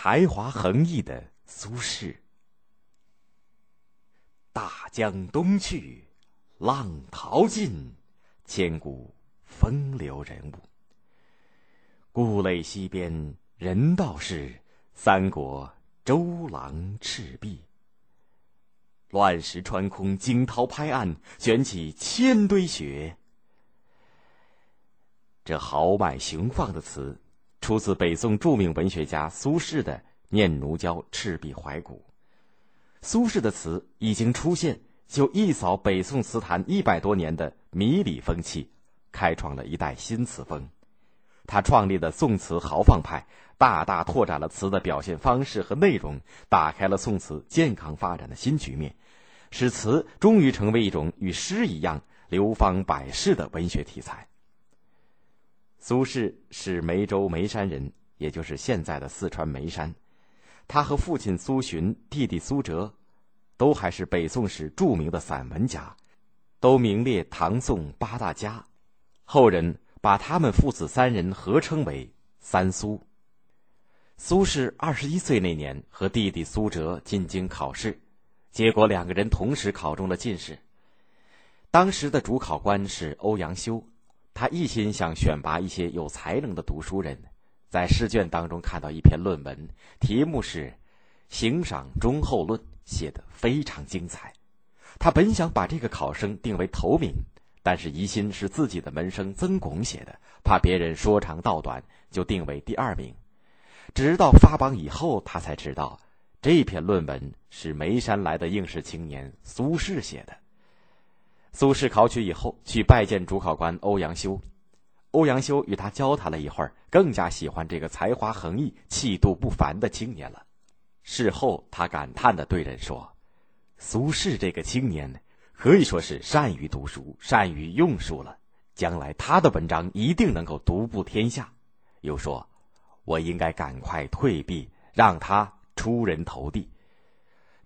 才华横溢的苏轼。大江东去，浪淘尽，千古风流人物。故垒西边，人道是三国周郎赤壁。乱石穿空，惊涛拍岸，卷起千堆雪。这豪迈雄放的词，出自北宋著名文学家苏轼的《念奴娇·赤壁怀古》。苏轼的词一经出现，就一扫北宋词坛一百多年的迷离风气，开创了一代新词风。他创立的宋词豪放派，大大拓展了词的表现方式和内容，打开了宋词健康发展的新局面，使词终于成为一种与诗一样流芳百世的文学题材。苏轼是梅州眉山人，也就是现在的四川眉山。他和父亲苏洵、弟弟苏辙，都还是北宋时著名的散文家，都名列唐宋八大家。后人。把他们父子三人合称为“三苏”。苏轼二十一岁那年，和弟弟苏辙进京考试，结果两个人同时考中了进士。当时的主考官是欧阳修，他一心想选拔一些有才能的读书人，在试卷当中看到一篇论文，题目是《行赏忠厚论》，写得非常精彩。他本想把这个考生定为头名。但是疑心是自己的门生曾巩写的，怕别人说长道短，就定为第二名。直到发榜以后，他才知道这篇论文是眉山来的应试青年苏轼写的。苏轼考取以后，去拜见主考官欧阳修。欧阳修与他交谈了一会儿，更加喜欢这个才华横溢、气度不凡的青年了。事后，他感叹的对人说：“苏轼这个青年。”可以说是善于读书、善于用书了。将来他的文章一定能够独步天下。又说：“我应该赶快退避，让他出人头地。”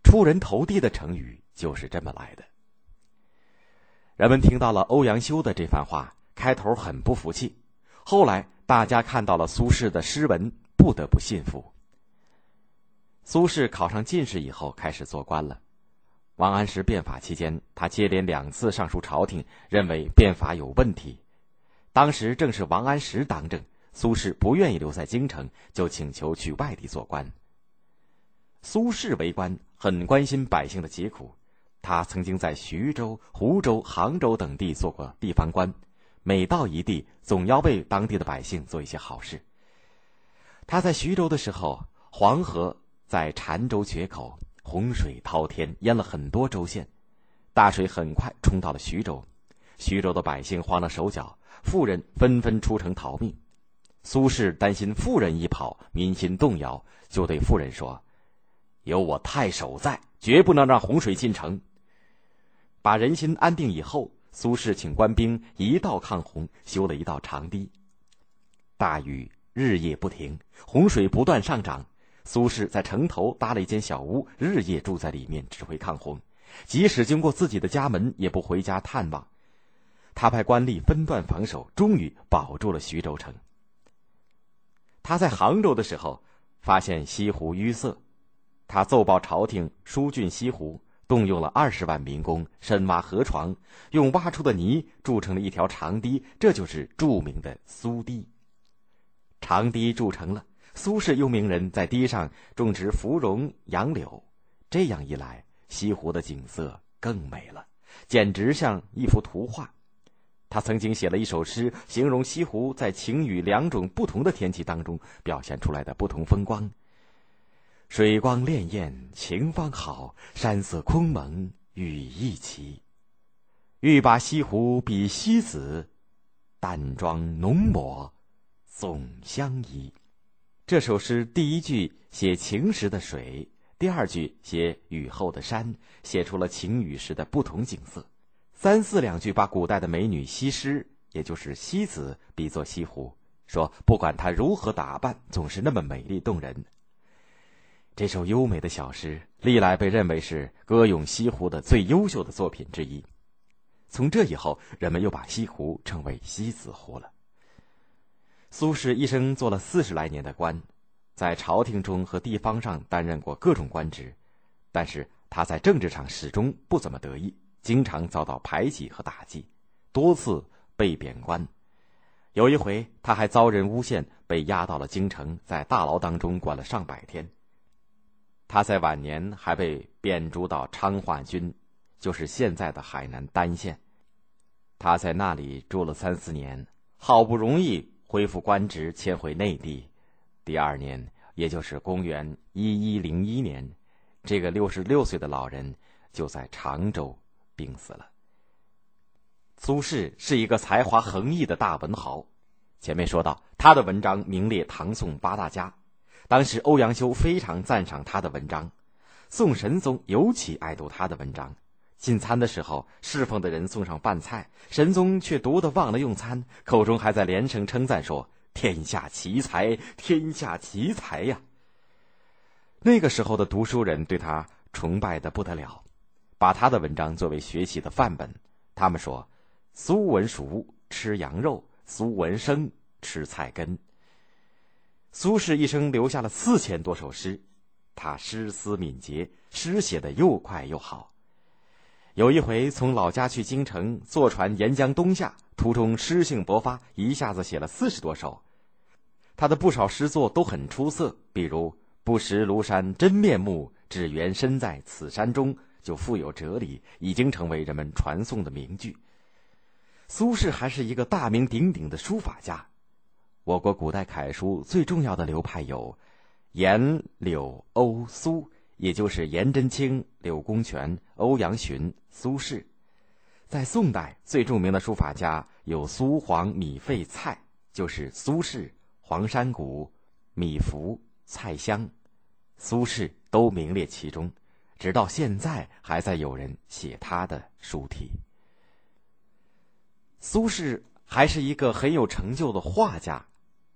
出人头地的成语就是这么来的。人们听到了欧阳修的这番话，开头很不服气，后来大家看到了苏轼的诗文，不得不信服。苏轼考上进士以后，开始做官了。王安石变法期间，他接连两次上书朝廷，认为变法有问题。当时正是王安石当政，苏轼不愿意留在京城，就请求去外地做官。苏轼为官很关心百姓的疾苦，他曾经在徐州、湖州、杭州等地做过地方官，每到一地，总要为当地的百姓做一些好事。他在徐州的时候，黄河在澶州决口。洪水滔天，淹了很多州县，大水很快冲到了徐州，徐州的百姓慌了手脚，富人纷纷出城逃命。苏轼担心富人一跑，民心动摇，就对富人说：“有我太守在，绝不能让洪水进城。”把人心安定以后，苏轼请官兵一道抗洪，修了一道长堤。大雨日夜不停，洪水不断上涨。苏轼在城头搭了一间小屋，日夜住在里面指挥抗洪，即使经过自己的家门，也不回家探望。他派官吏分段防守，终于保住了徐州城。他在杭州的时候，发现西湖淤塞，他奏报朝廷疏浚西湖，动用了二十万民工深挖河床，用挖出的泥筑成了一条长堤，这就是著名的苏堤。长堤筑成了。苏轼又命人在堤上种植芙蓉、杨柳，这样一来，西湖的景色更美了，简直像一幅图画。他曾经写了一首诗，形容西湖在晴雨两种不同的天气当中表现出来的不同风光：水光潋滟晴方好，山色空蒙雨亦奇。欲把西湖比西子，淡妆浓抹总相宜。这首诗第一句写晴时的水，第二句写雨后的山，写出了晴雨时的不同景色。三四两句把古代的美女西施，也就是西子，比作西湖，说不管她如何打扮，总是那么美丽动人。这首优美的小诗，历来被认为是歌咏西湖的最优秀的作品之一。从这以后，人们又把西湖称为西子湖了。苏轼一生做了四十来年的官，在朝廷中和地方上担任过各种官职，但是他在政治上始终不怎么得意，经常遭到排挤和打击，多次被贬官。有一回，他还遭人诬陷，被押到了京城，在大牢当中关了上百天。他在晚年还被贬逐到昌化军，就是现在的海南儋县。他在那里住了三四年，好不容易恢复官职，迁回内地。第二年，也就是公元一一零一年，这个六十六岁的老人就在常州病死了。苏轼是一个才华横溢的大文豪，前面说到他的文章名列唐宋八大家，当时欧阳修非常赞赏他的文章，宋神宗尤其爱读他的文章。进餐的时候，侍奉的人送上饭菜，神宗却读得忘了用餐，口中还在连声称赞说：“天下奇才，天下奇才呀！”那个时候的读书人对他崇拜的不得了，把他的文章作为学习的范本。他们说。苏文熟吃羊肉，苏文生吃菜根。苏轼一生留下了四千多首诗，他诗思敏捷，诗写的又快又好。有一回从老家去京城，坐船沿江东下，途中诗兴勃发，一下子写了四十多首。他的不少诗作都很出色，比如“不识庐山真面目，只缘身在此山中”，就富有哲理，已经成为人们传颂的名句。苏轼还是一个大名鼎鼎的书法家。我国古代楷书最重要的流派有颜、柳、欧、苏，也就是颜真卿、柳公权、欧阳询、苏轼。在宋代，最著名的书法家有苏黄米费蔡，就是苏轼、黄山谷、米芾、蔡襄，苏轼都名列其中，直到现在还在有人写他的书体。苏轼还是一个很有成就的画家，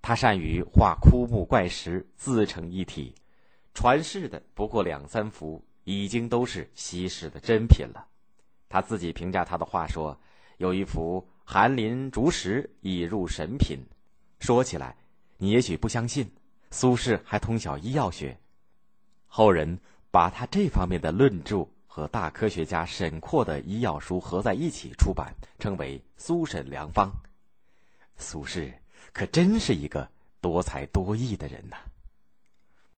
他善于画枯木怪石，自成一体。传世的不过两三幅，已经都是稀世的珍品了。他自己评价他的画说：“有一幅寒林竹石，已入神品。”说起来，你也许不相信，苏轼还通晓医药学。后人把他这方面的论著。和大科学家沈括的医药书合在一起出版，称为《苏沈良方》。苏轼可真是一个多才多艺的人呐。